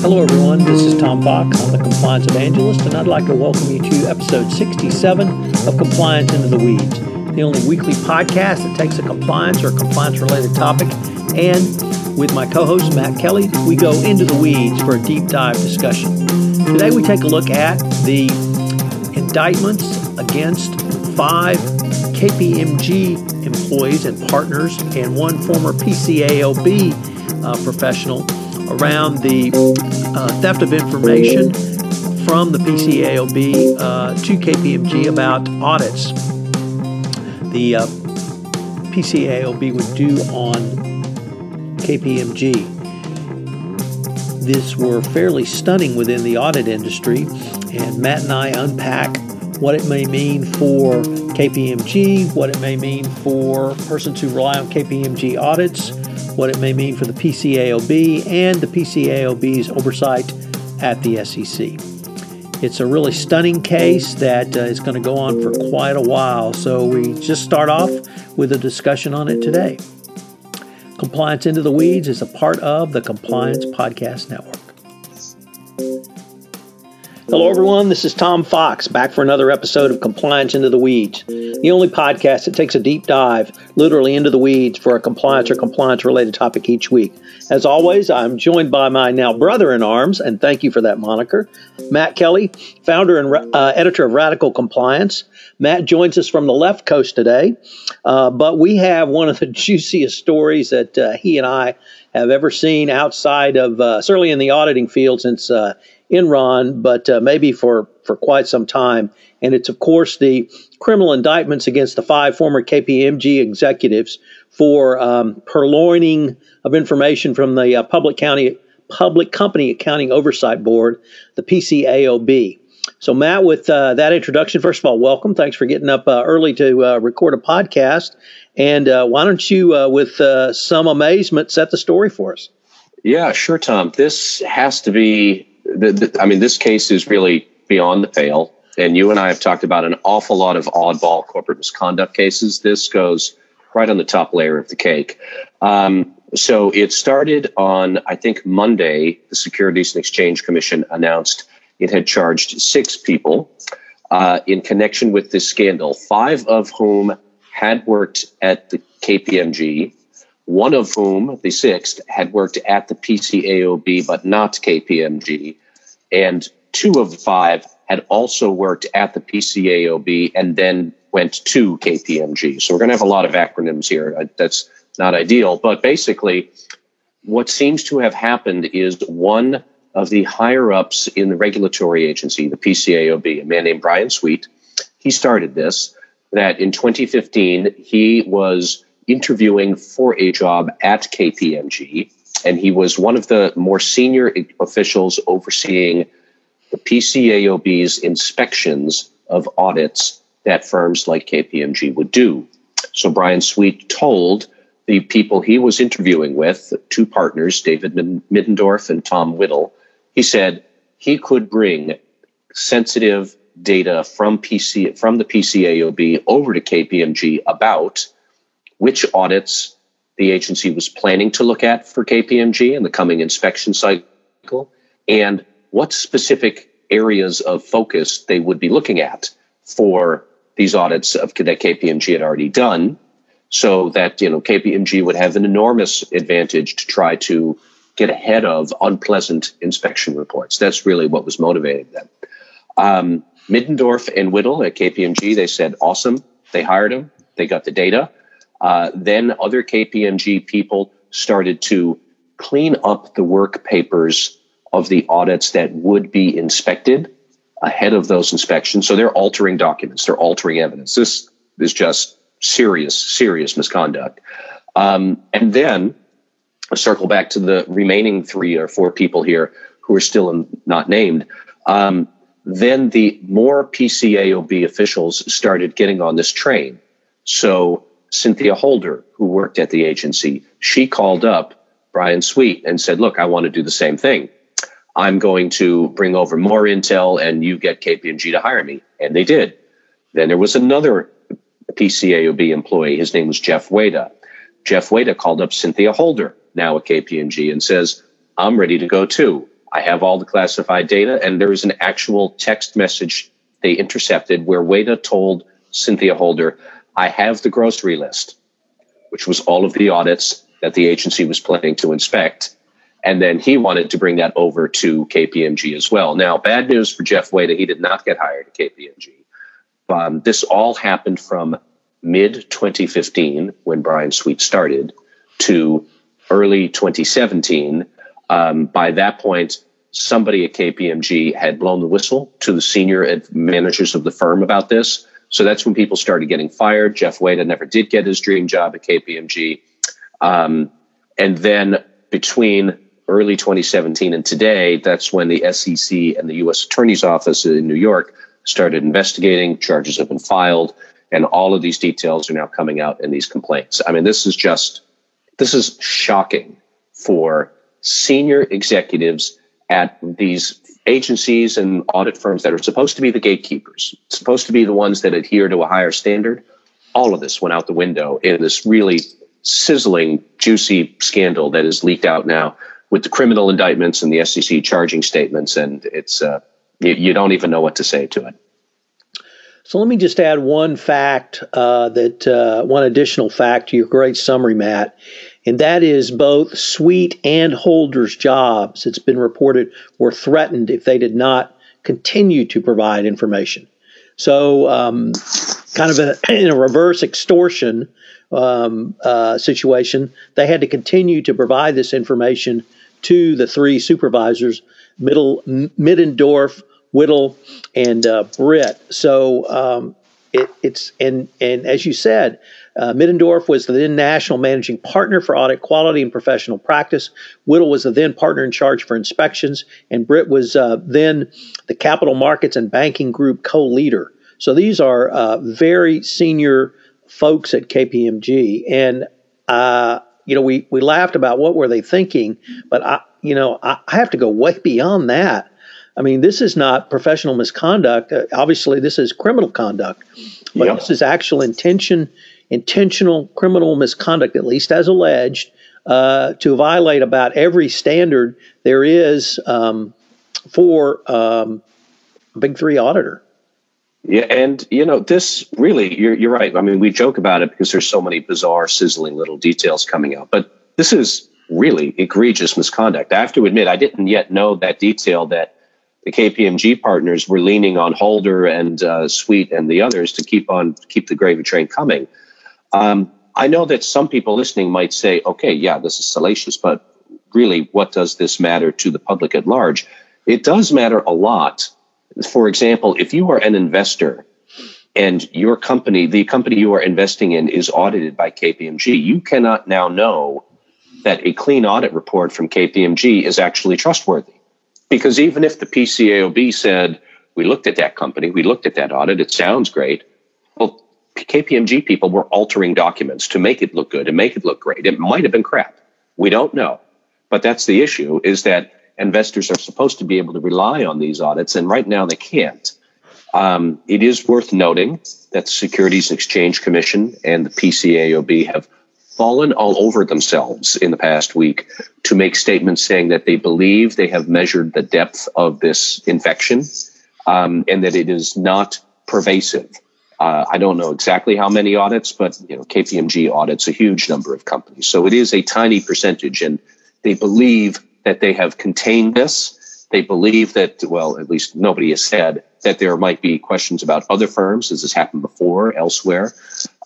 Hello, everyone. This is Tom Fox. I'm the Compliance Evangelist, and I'd like to welcome you to episode 67 of Compliance Into the Weeds, the only weekly podcast that takes a compliance or compliance related topic. And with my co host, Matt Kelly, we go into the weeds for a deep dive discussion. Today, we take a look at the indictments against five KPMG employees and partners and one former PCAOB uh, professional around the uh, theft of information from the PCAOB uh, to KPMG about audits. The uh, PCAOB would do on KPMG. This were fairly stunning within the audit industry, and Matt and I unpack what it may mean for KPMG, what it may mean for persons who rely on KPMG audits, what it may mean for the PCAOB and the PCAOB's oversight at the SEC. It's a really stunning case that uh, is going to go on for quite a while, so we just start off with a discussion on it today. Compliance Into the Weeds is a part of the Compliance Podcast Network. Hello, everyone. This is Tom Fox back for another episode of Compliance Into the Weeds, the only podcast that takes a deep dive, literally into the weeds, for a compliance or compliance related topic each week. As always, I'm joined by my now brother in arms, and thank you for that moniker, Matt Kelly, founder and uh, editor of Radical Compliance. Matt joins us from the left coast today, uh, but we have one of the juiciest stories that uh, he and I have ever seen outside of, uh, certainly in the auditing field since uh, Enron, but uh, maybe for, for quite some time. And it's, of course, the criminal indictments against the five former KPMG executives for um, purloining of information from the uh, Public County Public Company Accounting Oversight Board, the PCAOB. So, Matt, with uh, that introduction, first of all, welcome. Thanks for getting up uh, early to uh, record a podcast. And uh, why don't you, uh, with uh, some amazement, set the story for us? Yeah, sure, Tom. This has to be the, the, I mean, this case is really beyond the pale. And you and I have talked about an awful lot of oddball corporate misconduct cases. This goes right on the top layer of the cake. Um, so it started on, I think, Monday. The Securities and Exchange Commission announced it had charged six people uh, in connection with this scandal, five of whom had worked at the KPMG, one of whom, the sixth, had worked at the PCAOB but not KPMG, and two of the five had also worked at the PCAOB and then went to KPMG. So we're going to have a lot of acronyms here. Uh, that's not ideal, but basically, what seems to have happened is one of the higher ups in the regulatory agency, the PCAOB, a man named Brian Sweet, he started this. That in 2015, he was interviewing for a job at KPMG, and he was one of the more senior officials overseeing the PCAOB's inspections of audits that firms like KPMG would do. So Brian Sweet told the people he was interviewing with, two partners, David Middendorf and Tom Whittle, he said he could bring sensitive data from PC from the PCAOB over to KPMG about which audits the agency was planning to look at for KPMG in the coming inspection cycle, and what specific areas of focus they would be looking at for these audits of that KPMG had already done, so that you know KPMG would have an enormous advantage to try to get ahead of unpleasant inspection reports. That's really what was motivating them. Um, Middendorf and Whittle at KPMG, they said, awesome. They hired him. They got the data. Uh, then other KPMG people started to clean up the work papers of the audits that would be inspected ahead of those inspections. So they're altering documents, they're altering evidence. This is just serious, serious misconduct. Um, and then I'll circle back to the remaining three or four people here who are still in, not named. Um, then the more PCAOB officials started getting on this train. So Cynthia Holder, who worked at the agency, she called up Brian Sweet and said, Look, I want to do the same thing. I'm going to bring over more intel and you get KPMG to hire me. And they did. Then there was another PCAOB employee. His name was Jeff Wada. Jeff Wada called up Cynthia Holder, now at KPMG, and says, I'm ready to go too. I have all the classified data, and there is an actual text message they intercepted where Wada told Cynthia Holder, I have the grocery list, which was all of the audits that the agency was planning to inspect. And then he wanted to bring that over to KPMG as well. Now, bad news for Jeff Wada, he did not get hired at KPMG. Um, this all happened from mid 2015 when Brian Sweet started to early 2017. Um, by that point, somebody at KPMG had blown the whistle to the senior managers of the firm about this. So that's when people started getting fired. Jeff Wada never did get his dream job at KPMG. Um, and then between early 2017 and today, that's when the SEC and the U.S. Attorney's Office in New York started investigating. Charges have been filed, and all of these details are now coming out in these complaints. I mean, this is just this is shocking for senior executives at these agencies and audit firms that are supposed to be the gatekeepers, supposed to be the ones that adhere to a higher standard. All of this went out the window in this really sizzling, juicy scandal that is leaked out now with the criminal indictments and the SEC charging statements, and it's uh, you, you, don't even know what to say to it. So let me just add one fact uh, that uh, one additional fact to your great summary, Matt, and that is both Sweet and Holder's jobs. It's been reported were threatened if they did not continue to provide information. So, um, kind of a, in a reverse extortion um, uh, situation, they had to continue to provide this information to the three supervisors, Middle, Middendorf, Whittle, and uh, Britt. So um, it, it's and and as you said, uh, Middendorf was the then national managing partner for audit quality and professional practice. Whittle was the then partner in charge for inspections, and Britt was uh, then the capital markets and banking group co-leader. So these are uh, very senior folks at KPMG, and uh, you know, we we laughed about what were they thinking, but I, you know, I, I have to go way beyond that. I mean, this is not professional misconduct. Uh, obviously, this is criminal conduct, but yep. this is actual intention, intentional criminal misconduct, at least as alleged, uh, to violate about every standard there is um, for um, a big three auditor. Yeah, and you know this really, you're you're right. I mean, we joke about it because there's so many bizarre, sizzling little details coming out, but this is really egregious misconduct. I have to admit, I didn't yet know that detail that the KPMG partners were leaning on Holder and uh, Sweet and the others to keep on keep the gravy train coming. Um, I know that some people listening might say, "Okay, yeah, this is salacious," but really, what does this matter to the public at large? It does matter a lot for example, if you are an investor and your company, the company you are investing in, is audited by KPMG, you cannot now know that a clean audit report from KPMG is actually trustworthy. Because even if the PCAOB said, we looked at that company, we looked at that audit, it sounds great. Well, KPMG people were altering documents to make it look good and make it look great. It might have been crap. We don't know. But that's the issue is that investors are supposed to be able to rely on these audits, and right now they can't. Um, it is worth noting that the Securities and Exchange Commission and the PCAOB have fallen all over themselves in the past week to make statements saying that they believe they have measured the depth of this infection um, and that it is not pervasive. Uh, I don't know exactly how many audits, but you know, KPMG audits a huge number of companies, so it is a tiny percentage, and they believe that they have contained this. They believe that, well, at least nobody has said that there might be questions about other firms, as has happened before elsewhere.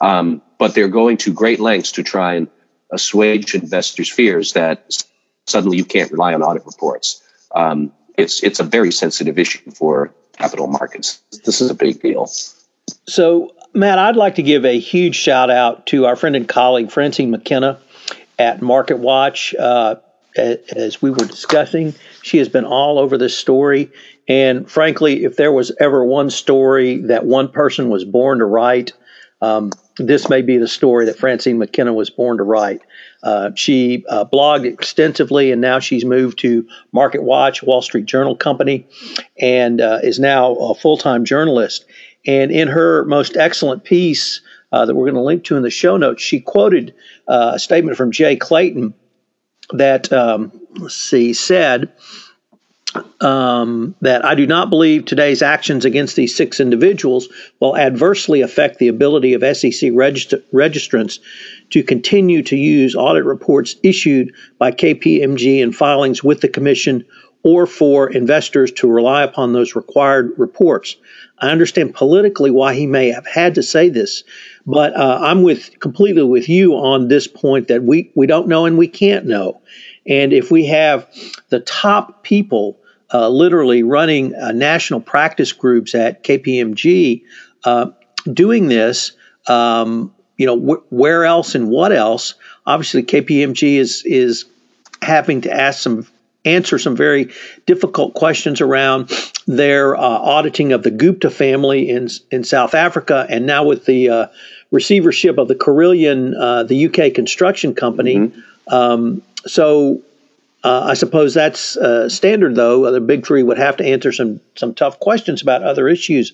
Um, but they're going to great lengths to try and assuage investors' fears that suddenly you can't rely on audit reports. Um, it's it's a very sensitive issue for capital markets. This is a big deal. So, Matt, I'd like to give a huge shout out to our friend and colleague Francine McKenna at Market Watch. Uh, as we were discussing. She has been all over this story. And frankly, if there was ever one story that one person was born to write, um, this may be the story that Francine McKenna was born to write. Uh, she uh, blogged extensively, and now she's moved to Market Watch, Wall Street Journal Company, and uh, is now a full time journalist. And in her most excellent piece uh, that we're going to link to in the show notes, she quoted uh, a statement from Jay Clayton that um, let's see said um, that I do not believe today's actions against these six individuals will adversely affect the ability of SEC regist- registrants to continue to use audit reports issued by KPMG in filings with the Commission or for investors to rely upon those required reports. I understand politically why he may have had to say this, but uh, I'm with completely with you on this point that we, we don't know and we can't know. And if we have the top people uh, literally running uh, national practice groups at KPMG uh, doing this, um, you know, wh- where else and what else? Obviously, KPMG is is having to ask some answer some very difficult questions around their uh, auditing of the Gupta family in in South Africa, and now with the uh, receivership of the Carillion, uh, the UK construction company. Mm-hmm. Um, so. Uh, I suppose that's uh, standard, though. The big three would have to answer some some tough questions about other issues,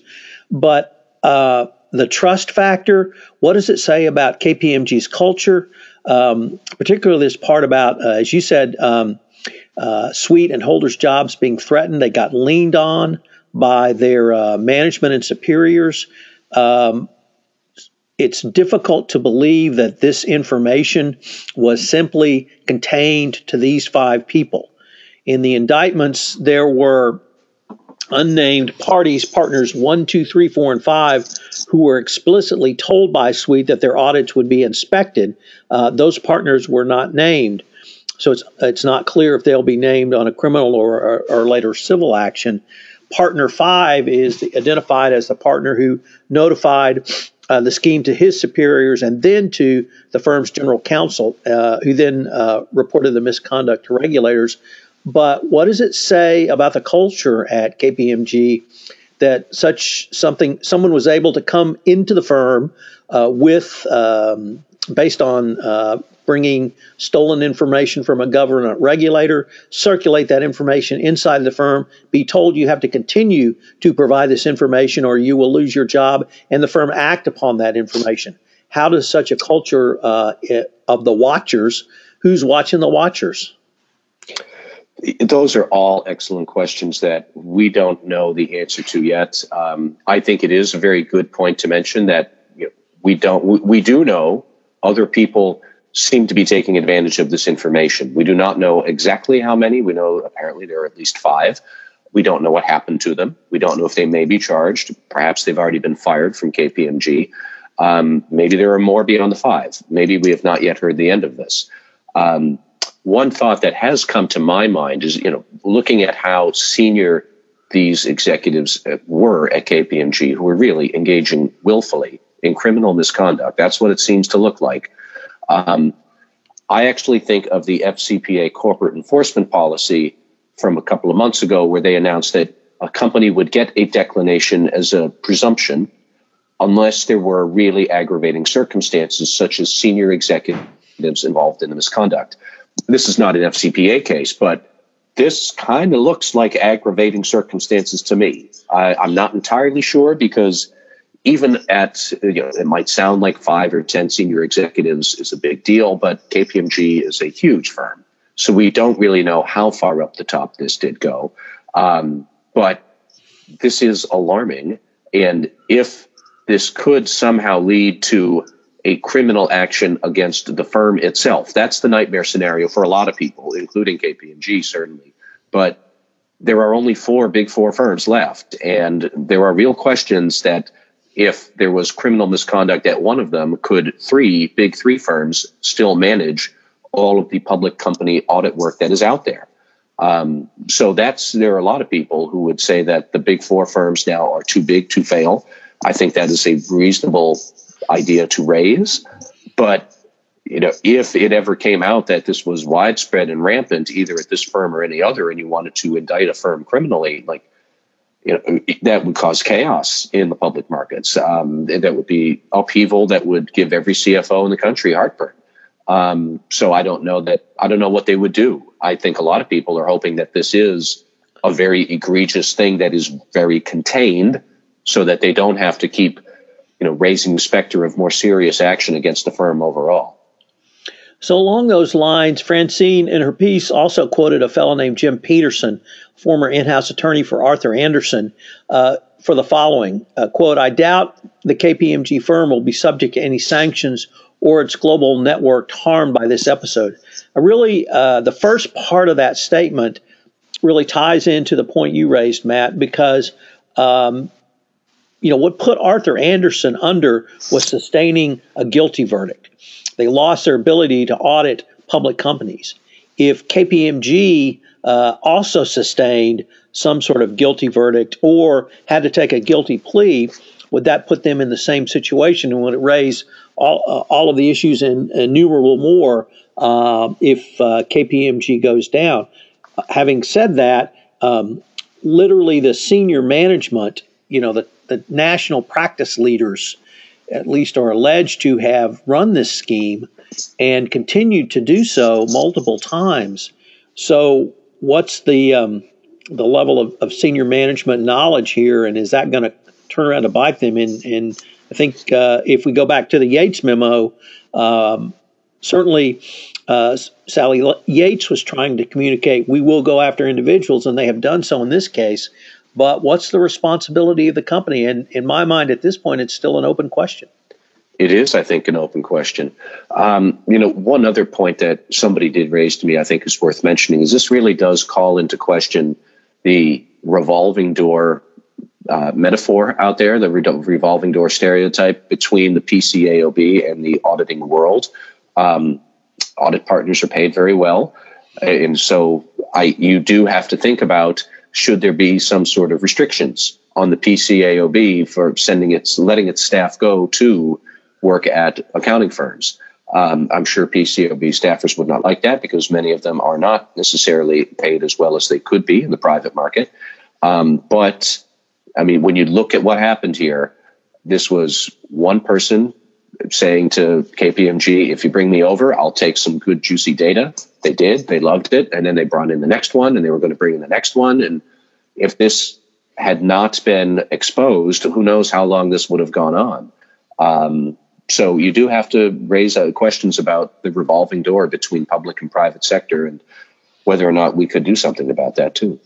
but uh, the trust factor. What does it say about KPMG's culture? Um, particularly this part about, uh, as you said, um, uh, Sweet and Holder's jobs being threatened. They got leaned on by their uh, management and superiors. Um, it's difficult to believe that this information was simply contained to these five people. In the indictments, there were unnamed parties, partners one, two, three, four, and five, who were explicitly told by Sweet that their audits would be inspected. Uh, those partners were not named. So it's it's not clear if they'll be named on a criminal or, or, or later civil action. Partner five is identified as the partner who notified uh, the scheme to his superiors and then to the firm's general counsel, uh, who then uh, reported the misconduct to regulators. But what does it say about the culture at KPMG that such something someone was able to come into the firm uh, with um, based on uh, bringing stolen information from a government regulator, circulate that information inside the firm, be told you have to continue to provide this information or you will lose your job, and the firm act upon that information. How does such a culture uh, of the watchers, who's watching the watchers? Those are all excellent questions that we don't know the answer to yet. Um, I think it is a very good point to mention that you know, we don't. We, we do know other people seem to be taking advantage of this information. We do not know exactly how many. We know apparently there are at least five. We don't know what happened to them. We don't know if they may be charged. Perhaps they've already been fired from KPMG. Um, maybe there are more beyond the five. Maybe we have not yet heard the end of this. Um, one thought that has come to my mind is, you know, looking at how senior these executives uh, were at KPMG, who were really engaging willfully in criminal misconduct. That's what it seems to look like. Um, I actually think of the FCPA corporate enforcement policy from a couple of months ago, where they announced that a company would get a declination as a presumption unless there were really aggravating circumstances, such as senior executives involved in the misconduct. This is not an FCPA case, but this kind of looks like aggravating circumstances to me. I, I'm not entirely sure because even at you know it might sound like five or ten senior executives is a big deal but kpmg is a huge firm. So we don't really know how far up the top this did go. Um, but this is alarming. And if this could somehow lead to a criminal action against the firm itself that's the nightmare scenario for a lot of people including kpmg certainly. But there are only four big four firms left and there are real questions that if there was criminal misconduct at one of them, could three big three firms still manage all of the public company audit work that is out there? Um, so that's there are a lot of people who would say that the big four firms now are too big to fail. I think that is a reasonable idea to raise, but you know, if it ever came out that this was widespread and rampant, either at this firm or any other, and you wanted to indict a firm criminally, like you know, that would cause chaos in the public markets. Um, that would be upheaval that would give every CFO in the country heartburn. Um, so I don't know that I don't know what they would do. I think a lot of people are hoping that this is a very egregious thing that is very contained, so that they don't have to keep, you know, raising the specter of more serious action against the firm overall. So, along those lines, Francine, in her piece, also quoted a fellow named Jim Peterson, former in house attorney for Arthur Andersen, uh, for the following uh, quote I doubt the KPMG firm will be subject to any sanctions or its global network harmed by this episode. I really, uh, the first part of that statement really ties into the point you raised, Matt, because um, you know what put Arthur Andersen under was sustaining a guilty verdict. They lost their ability to audit public companies. If KPMG uh, also sustained some sort of guilty verdict or had to take a guilty plea, would that put them in the same situation and would it raise all, uh, all of the issues and innumerable more uh, if uh, KPMG goes down? Having said that, um, literally the senior management, you know, the, the national practice leaders, at least are alleged to have run this scheme and continued to do so multiple times. So, what's the um, the level of, of senior management knowledge here, and is that going to turn around to bite them? And, and I think uh, if we go back to the Yates memo, um, certainly uh, Sally Yates was trying to communicate we will go after individuals, and they have done so in this case. But what's the responsibility of the company? And in my mind, at this point, it's still an open question. It is, I think, an open question. Um, you know, one other point that somebody did raise to me, I think, is worth mentioning is this really does call into question the revolving door uh, metaphor out there, the re- revolving door stereotype between the PCAOB and the auditing world. Um, audit partners are paid very well, and so I you do have to think about should there be some sort of restrictions on the PCAOB for sending its letting its staff go to work at accounting firms. Um, I'm sure PCAOB staffers would not like that because many of them are not necessarily paid as well as they could be in the private market. Um, but I mean, when you look at what happened here, this was one person saying to KPMG, if you bring me over, I'll take some good, juicy data. They did, they loved it. And then they brought in the next one and they were going to bring in the next one. And if this had not been exposed, who knows how long this would have gone on. Um, so you do have to raise uh, questions about the revolving door between public and private sector and whether or not we could do something about that too.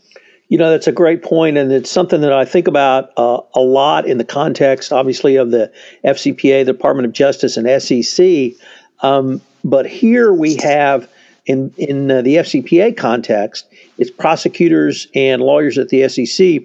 You know, that's a great point, and it's something that I think about uh, a lot in the context, obviously, of the FCPA, the Department of Justice, and SEC. Um, but here we have, in in uh, the FCPA context, it's prosecutors and lawyers at the SEC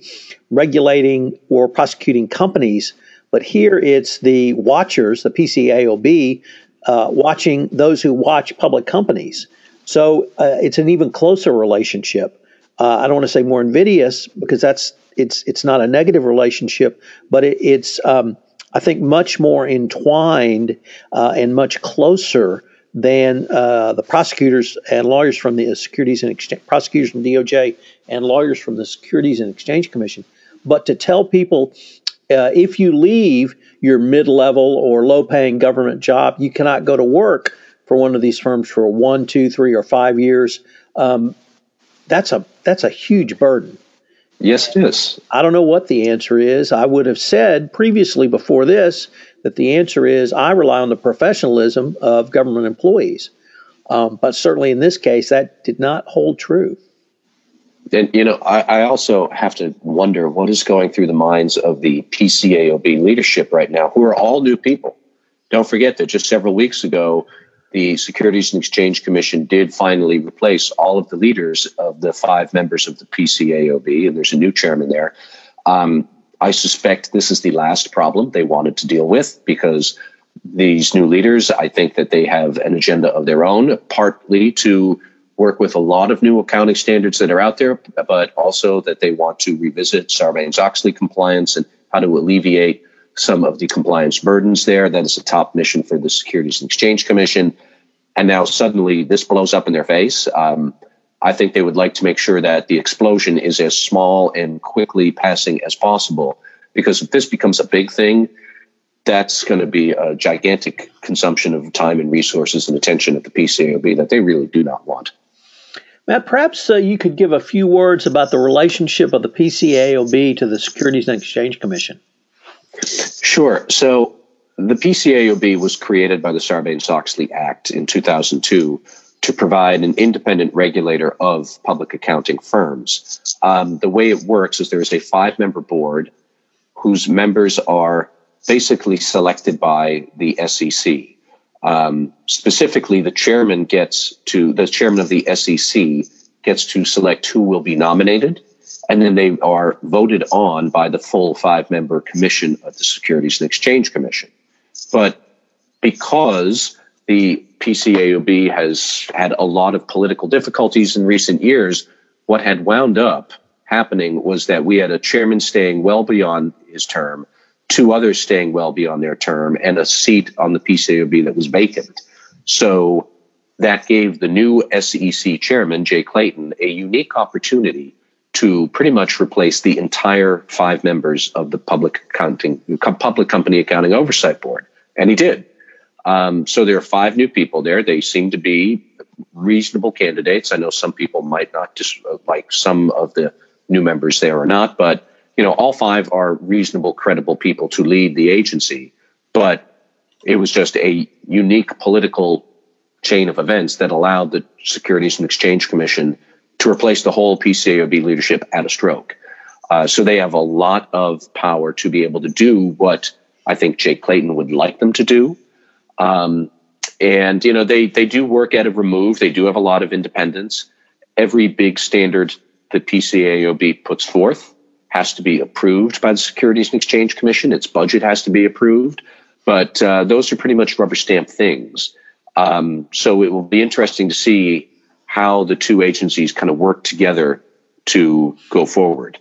regulating or prosecuting companies but here it's the watchers, the PCAOB, uh, watching those who watch public companies. So uh, it's an even closer relationship. Uh, I don't want to say more invidious because that's it's it's not a negative relationship, but it, it's um, I think much more entwined uh, and much closer than uh, the prosecutors and lawyers from the Securities and Exchange prosecutors from DOJ and lawyers from the Securities and Exchange Commission. But to tell people uh, if you leave your mid-level or low-paying government job, you cannot go to work for one of these firms for one, two, three, or five years. Um, that's a that's a huge burden. Yes, it is. I don't know what the answer is. I would have said previously before this that the answer is I rely on the professionalism of government employees. Um, but certainly in this case, that did not hold true. And you know, I, I, also have to wonder what is going through the minds of the PCAOB leadership right now, who are all new people. Don't forget that just several weeks ago, the Securities and Exchange Commission did finally replace all of the leaders of the five members of the PCAOB, and there's a new chairman there. Um, I suspect this is the last problem they wanted to deal with because these new leaders, I think that they have an agenda of their own, partly to work with a lot of new accounting standards that are out there, but also that they want to revisit Sarbanes Oxley compliance and how to alleviate some of the compliance burdens there. That is a top mission for the Securities and Exchange Commission. And now suddenly this blows up in their face. Um, I think they would like to make sure that the explosion is as small and quickly passing as possible. Because if this becomes a big thing, that's going to be a gigantic consumption of time and resources and attention at the PCAOB that they really do not want. Matt, perhaps uh, you could give a few words about the relationship of the PCAOB to the Securities and Exchange Commission. Sure. So the PCAOB was created by the Sarbanes Oxley Act in 2002 to provide an independent regulator of public accounting firms. Um, the way it works is there is a five member board whose members are basically selected by the SEC. Um, specifically, the chairman gets to the chairman of the SEC gets to select who will be nominated, and then they are voted on by the full five member commission of the Securities and Exchange Commission. But because the PCAOB has had a lot of political difficulties in recent years, what had wound up happening was that we had a chairman staying well beyond his term, two others staying well beyond their term, and a seat on the PCAOB that was vacant. So that gave the new SEC chairman, Jay Clayton, a unique opportunity to pretty much replace the entire five members of the public accounting public company accounting oversight board. And he did. Um, so there are five new people there. They seem to be reasonable candidates. I know some people might not just like some of the new members there or not but you know all five are reasonable credible people to lead the agency. But it was just a unique political chain of events that allowed the securities and exchange commission to replace the whole PCAOB leadership at a stroke. Uh, so they have a lot of power to be able to do what I think Jay Clayton would like them to do. Um, and you know they they do work at a remove. They do have a lot of independence. Every big standard the PCAOB puts forth has to be approved by the Securities and Exchange Commission. Its budget has to be approved. But uh, those are pretty much rubber stamp things. Um, so it will be interesting to see how the two agencies kind of work together to go forward.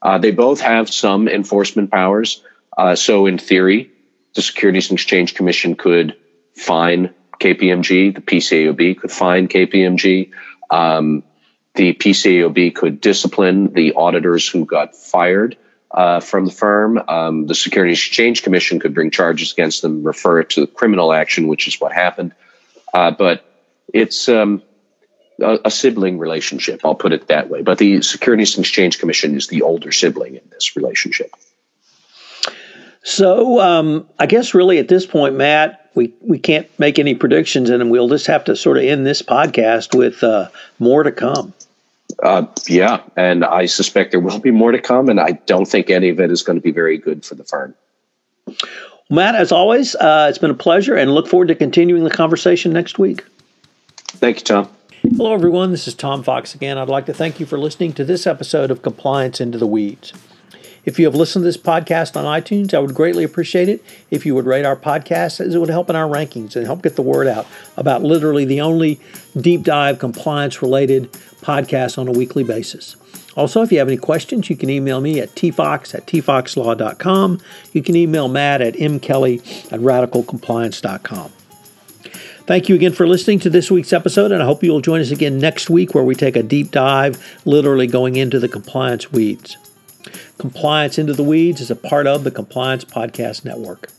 Uh, they both have some enforcement powers. Uh, so, in theory, the Securities and Exchange Commission could fine KPMG, the PCAOB could fine KPMG. Um, the PCAOB could discipline the auditors who got fired uh, from the firm. Um, the Securities Exchange Commission could bring charges against them, refer it to criminal action, which is what happened. Uh, but it's um, a, a, sibling relationship. I'll put it that way. But the Securities and Exchange Commission is the older sibling in this relationship. So um, I guess really at this point, Matt, we, we can't make any predictions, and we'll just have to sort of end this podcast with uh, more to come. Uh, yeah, and I suspect there will be more to come, and I don't think any of it is going to be very good for the firm. Matt, as always, uh, it's been a pleasure, and look forward to continuing the conversation next week. Thank you, Tom. Hello, everyone. This is Tom Fox again. I'd like to thank you for listening to this episode of Compliance Into the Weeds. If you have listened to this podcast on iTunes, I would greatly appreciate it if you would rate our podcast, as it would help in our rankings and help get the word out about literally the only deep dive compliance related podcast on a weekly basis. Also, if you have any questions, you can email me at tfox at tfoxlaw.com. You can email Matt at mkelly at radicalcompliance.com. Thank you again for listening to this week's episode, and I hope you will join us again next week where we take a deep dive, literally going into the compliance weeds. Compliance Into the Weeds is a part of the Compliance Podcast Network.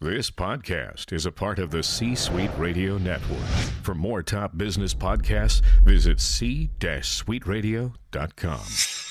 This podcast is a part of the C Suite Radio Network. For more top business podcasts, visit c-suiteradio.com.